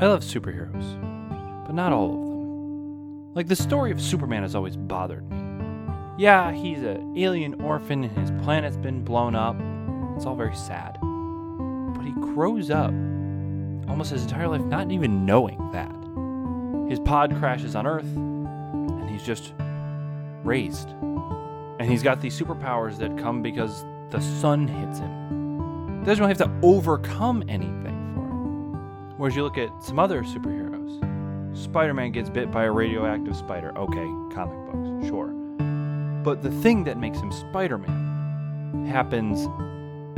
I love superheroes, but not all of them. Like the story of Superman has always bothered me. Yeah, he's an alien orphan and his planet's been blown up. It's all very sad. But he grows up almost his entire life not even knowing that. His pod crashes on Earth, and he's just raised. And he's got these superpowers that come because the sun hits him. He doesn't really have to overcome anything. Whereas you look at some other superheroes. Spider Man gets bit by a radioactive spider. Okay, comic books, sure. But the thing that makes him Spider Man happens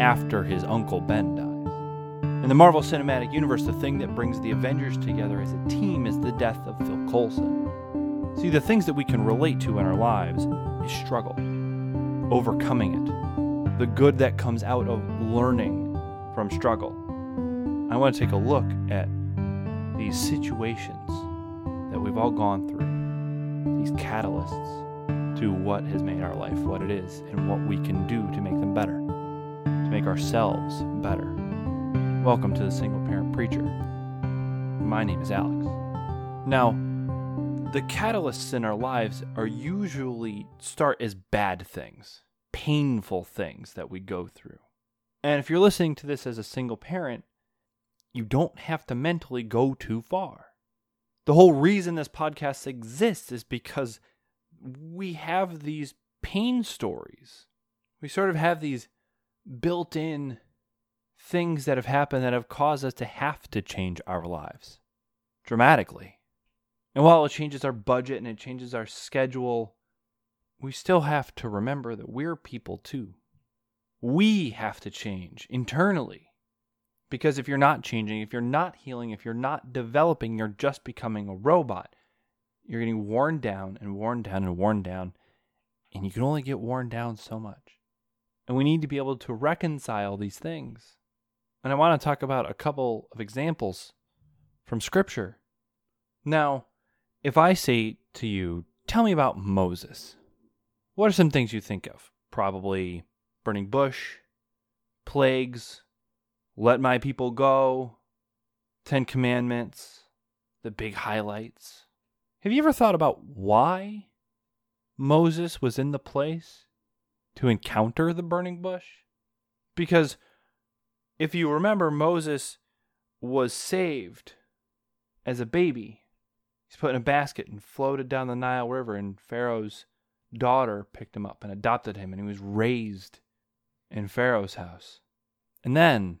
after his Uncle Ben dies. In the Marvel Cinematic Universe, the thing that brings the Avengers together as a team is the death of Phil Coulson. See, the things that we can relate to in our lives is struggle, overcoming it, the good that comes out of learning from struggle. I want to take a look at these situations that we've all gone through, these catalysts to what has made our life what it is and what we can do to make them better, to make ourselves better. Welcome to the Single Parent Preacher. My name is Alex. Now, the catalysts in our lives are usually start as bad things, painful things that we go through. And if you're listening to this as a single parent, you don't have to mentally go too far. The whole reason this podcast exists is because we have these pain stories. We sort of have these built in things that have happened that have caused us to have to change our lives dramatically. And while it changes our budget and it changes our schedule, we still have to remember that we're people too. We have to change internally. Because if you're not changing, if you're not healing, if you're not developing, you're just becoming a robot. You're getting worn down and worn down and worn down. And you can only get worn down so much. And we need to be able to reconcile these things. And I want to talk about a couple of examples from Scripture. Now, if I say to you, tell me about Moses, what are some things you think of? Probably burning bush, plagues, let my people go, Ten Commandments, the big highlights. Have you ever thought about why Moses was in the place to encounter the burning bush? Because if you remember, Moses was saved as a baby. He's put in a basket and floated down the Nile River, and Pharaoh's daughter picked him up and adopted him, and he was raised in Pharaoh's house. And then,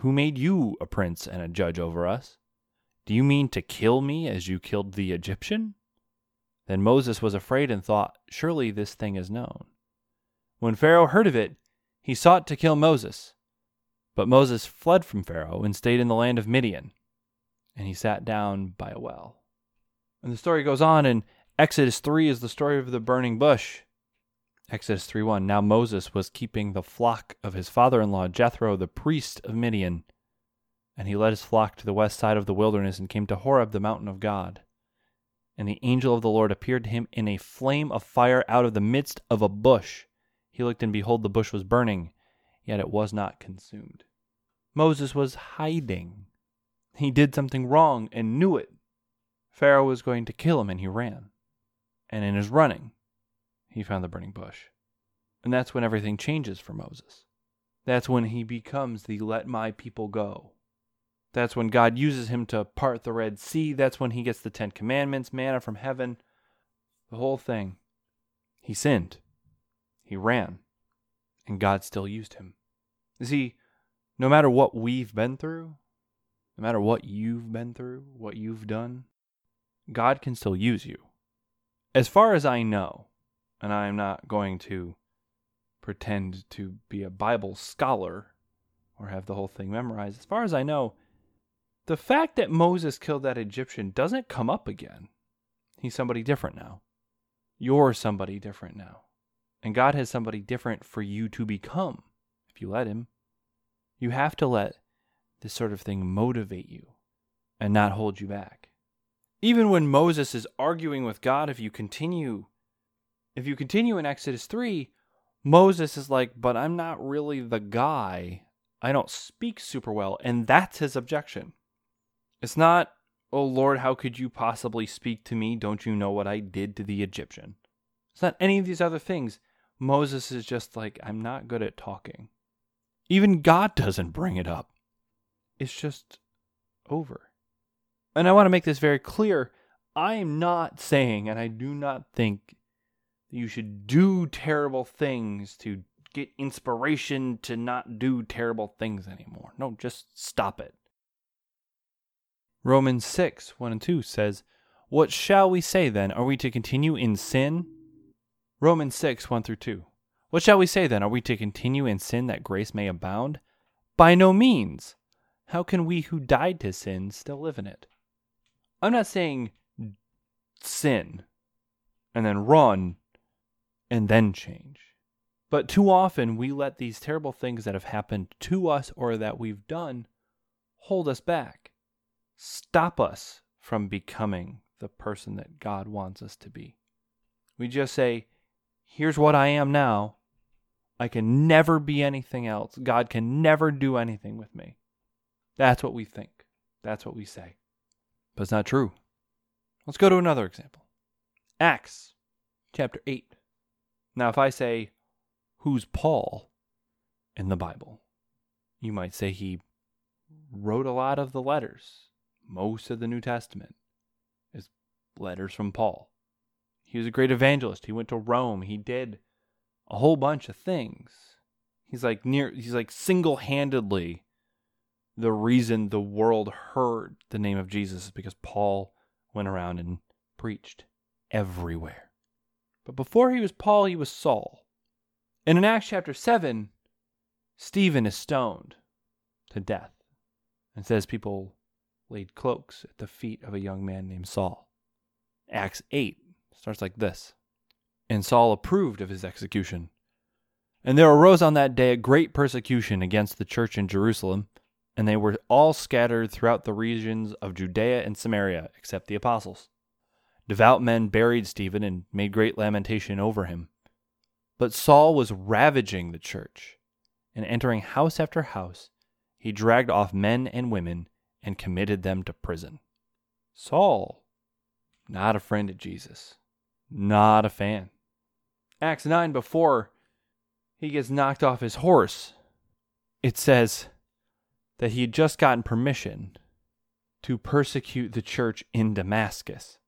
Who made you a prince and a judge over us? Do you mean to kill me as you killed the Egyptian? Then Moses was afraid and thought, Surely this thing is known. When Pharaoh heard of it, he sought to kill Moses. But Moses fled from Pharaoh and stayed in the land of Midian, and he sat down by a well. And the story goes on, and Exodus 3 is the story of the burning bush. Exodus 3:1 Now Moses was keeping the flock of his father-in-law Jethro the priest of Midian, and he led his flock to the west side of the wilderness and came to Horeb the mountain of God. And the angel of the Lord appeared to him in a flame of fire out of the midst of a bush. He looked and behold the bush was burning, yet it was not consumed. Moses was hiding. He did something wrong and knew it. Pharaoh was going to kill him and he ran. And in his running, he found the burning bush. And that's when everything changes for Moses. That's when he becomes the let my people go. That's when God uses him to part the Red Sea. That's when he gets the Ten Commandments, manna from heaven, the whole thing. He sinned. He ran and God still used him. You see, no matter what we've been through, no matter what you've been through, what you've done, God can still use you. As far as I know, and I am not going to pretend to be a Bible scholar or have the whole thing memorized, as far as I know, The fact that Moses killed that Egyptian doesn't come up again. He's somebody different now. You're somebody different now. And God has somebody different for you to become if you let Him. You have to let this sort of thing motivate you and not hold you back. Even when Moses is arguing with God, if you continue if you continue in Exodus 3, Moses is like, "But I'm not really the guy. I don't speak super well." And that's his objection. It's not, "Oh Lord, how could you possibly speak to me? Don't you know what I did to the Egyptian?" It's not any of these other things. Moses is just like, "I'm not good at talking." Even God doesn't bring it up. It's just over. And I want to make this very clear. I am not saying, and I do not think you should do terrible things to get inspiration to not do terrible things anymore. No, just stop it. Romans 6 1 and 2 says, What shall we say then? Are we to continue in sin? Romans 6 1 through 2. What shall we say then? Are we to continue in sin that grace may abound? By no means. How can we who died to sin still live in it? I'm not saying sin and then run and then change. But too often we let these terrible things that have happened to us or that we've done hold us back, stop us from becoming the person that God wants us to be. We just say, Here's what I am now. I can never be anything else. God can never do anything with me. That's what we think. That's what we say. But it's not true. Let's go to another example Acts chapter 8. Now, if I say, Who's Paul in the Bible? You might say he wrote a lot of the letters. Most of the New Testament is letters from Paul. He was a great evangelist. He went to Rome. He did a whole bunch of things. He's like near he's like single-handedly the reason the world heard the name of Jesus is because Paul went around and preached everywhere. But before he was Paul, he was Saul. And in Acts chapter 7, Stephen is stoned to death. And says people laid cloaks at the feet of a young man named Saul. Acts 8 starts like this And Saul approved of his execution. And there arose on that day a great persecution against the church in Jerusalem, and they were all scattered throughout the regions of Judea and Samaria, except the apostles. Devout men buried Stephen and made great lamentation over him. But Saul was ravaging the church, and entering house after house, he dragged off men and women and committed them to prison. Saul, not a friend of Jesus, not a fan. Acts 9, before he gets knocked off his horse, it says that he had just gotten permission to persecute the church in Damascus.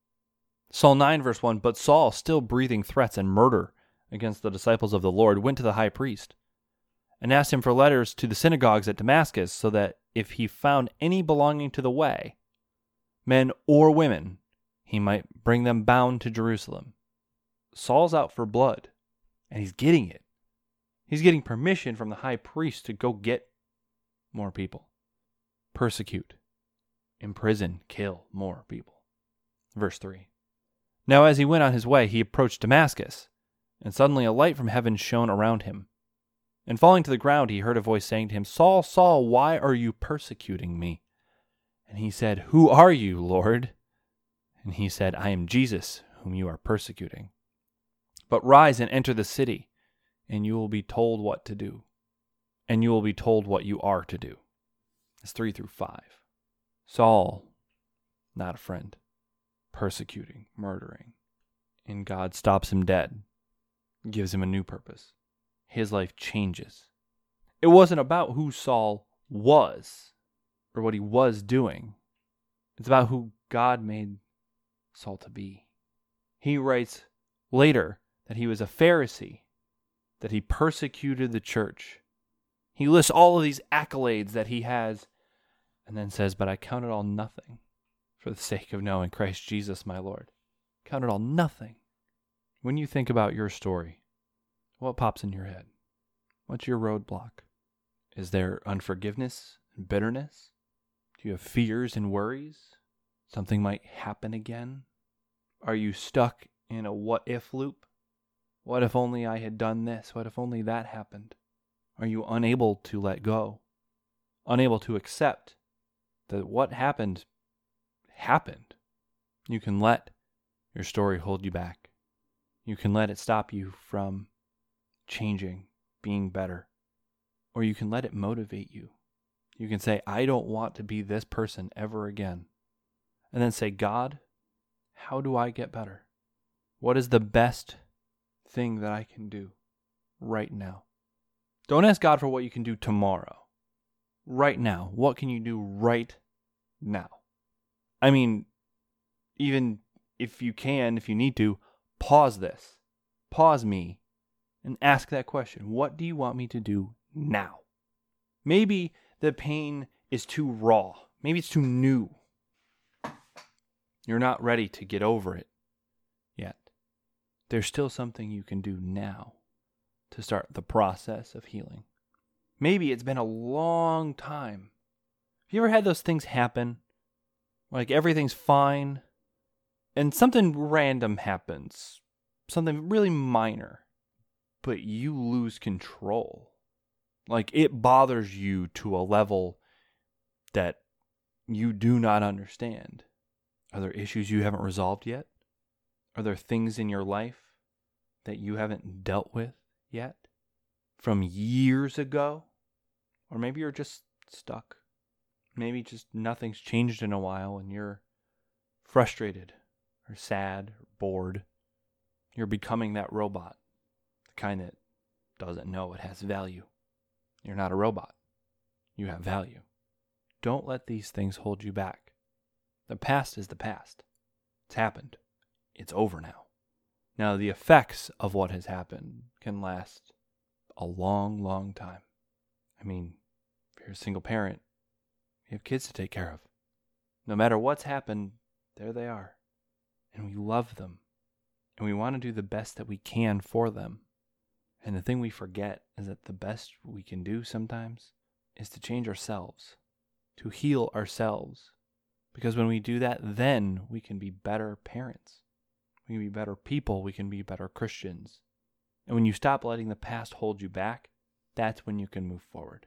Saul 9, verse 1 But Saul, still breathing threats and murder against the disciples of the Lord, went to the high priest and asked him for letters to the synagogues at Damascus, so that if he found any belonging to the way, men or women, he might bring them bound to Jerusalem. Saul's out for blood, and he's getting it. He's getting permission from the high priest to go get more people, persecute, imprison, kill more people. Verse 3. Now, as he went on his way, he approached Damascus, and suddenly a light from heaven shone around him. And falling to the ground, he heard a voice saying to him, Saul, Saul, why are you persecuting me? And he said, Who are you, Lord? And he said, I am Jesus, whom you are persecuting. But rise and enter the city, and you will be told what to do. And you will be told what you are to do. It's 3 through 5. Saul, not a friend persecuting, murdering. And God stops him dead, gives him a new purpose. His life changes. It wasn't about who Saul was or what he was doing, it's about who God made Saul to be. He writes later that he was a Pharisee, that he persecuted the church. He lists all of these accolades that he has and then says, But I count it all nothing for the sake of knowing Christ Jesus my Lord. Count it all nothing. When you think about your story, what pops in your head? What's your roadblock? Is there unforgiveness and bitterness? Do you have fears and worries? Something might happen again? Are you stuck in a what if loop? What if only I had done this? What if only that happened? Are you unable to let go? Unable to accept that what happened happened? You can let your story hold you back. You can let it stop you from changing, being better. Or you can let it motivate you. You can say, I don't want to be this person ever again. And then say, God, how do I get better? What is the best thing that I can do right now? Don't ask God for what you can do tomorrow. Right now. What can you do right now? I mean, even if you can, if you need to, pause this. Pause me and ask that question. What do you want me to do now? Maybe the pain is too raw. Maybe it's too new. You're not ready to get over it yet. There's still something you can do now to start the process of healing. Maybe it's been a long time. Have you ever had those things happen? Like everything's fine, and something random happens, something really minor, but you lose control. Like it bothers you to a level that you do not understand. Are there issues you haven't resolved yet? Are there things in your life that you haven't dealt with yet from years ago? Or maybe you're just stuck. Maybe just nothing's changed in a while and you're frustrated or sad or bored. You're becoming that robot, the kind that doesn't know it has value. You're not a robot. You have value. Don't let these things hold you back. The past is the past. It's happened. It's over now. Now, the effects of what has happened can last a long, long time. I mean, if you're a single parent, you have kids to take care of. No matter what's happened, there they are. And we love them. And we want to do the best that we can for them. And the thing we forget is that the best we can do sometimes is to change ourselves, to heal ourselves. Because when we do that, then we can be better parents. We can be better people. We can be better Christians. And when you stop letting the past hold you back, that's when you can move forward.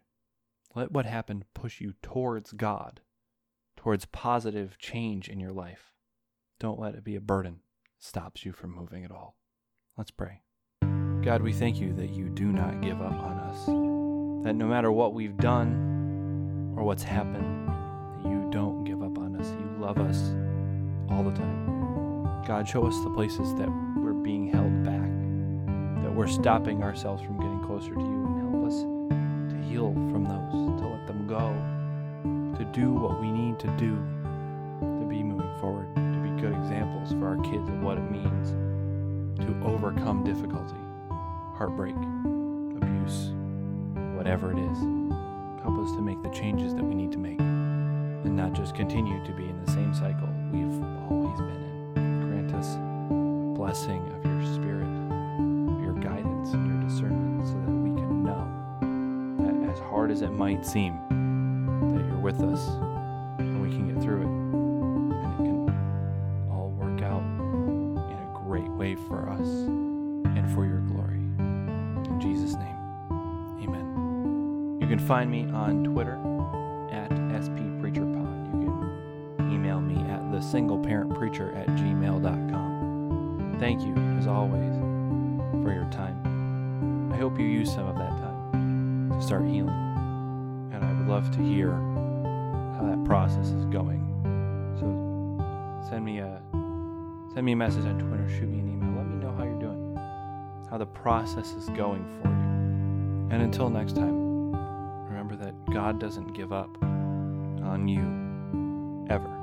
Let what happened push you towards God, towards positive change in your life. Don't let it be a burden, that stops you from moving at all. Let's pray. God, we thank you that you do not give up on us, that no matter what we've done or what's happened, you don't give up on us. You love us all the time. God, show us the places that we're being held back, that we're stopping ourselves from getting closer to you, and help us heal from those, to let them go, to do what we need to do to be moving forward, to be good examples for our kids of what it means to overcome difficulty heartbreak, abuse, whatever it is. Help us to make the changes that we need to make and not just continue to be in the same cycle we've always been in. Grant us the blessing of your spirit, hard as it might seem, that you're with us and we can get through it and it can all work out in a great way for us and for your glory. In Jesus' name, amen. You can find me on Twitter at SPPreacherPod. You can email me at thesingleparentpreacher at gmail.com. Thank you, as always, for your time. I hope you use some of that time to start healing. Love to hear how that process is going. So send me a send me a message on Twitter, shoot me an email. Let me know how you're doing, how the process is going for you. And until next time, remember that God doesn't give up on you ever.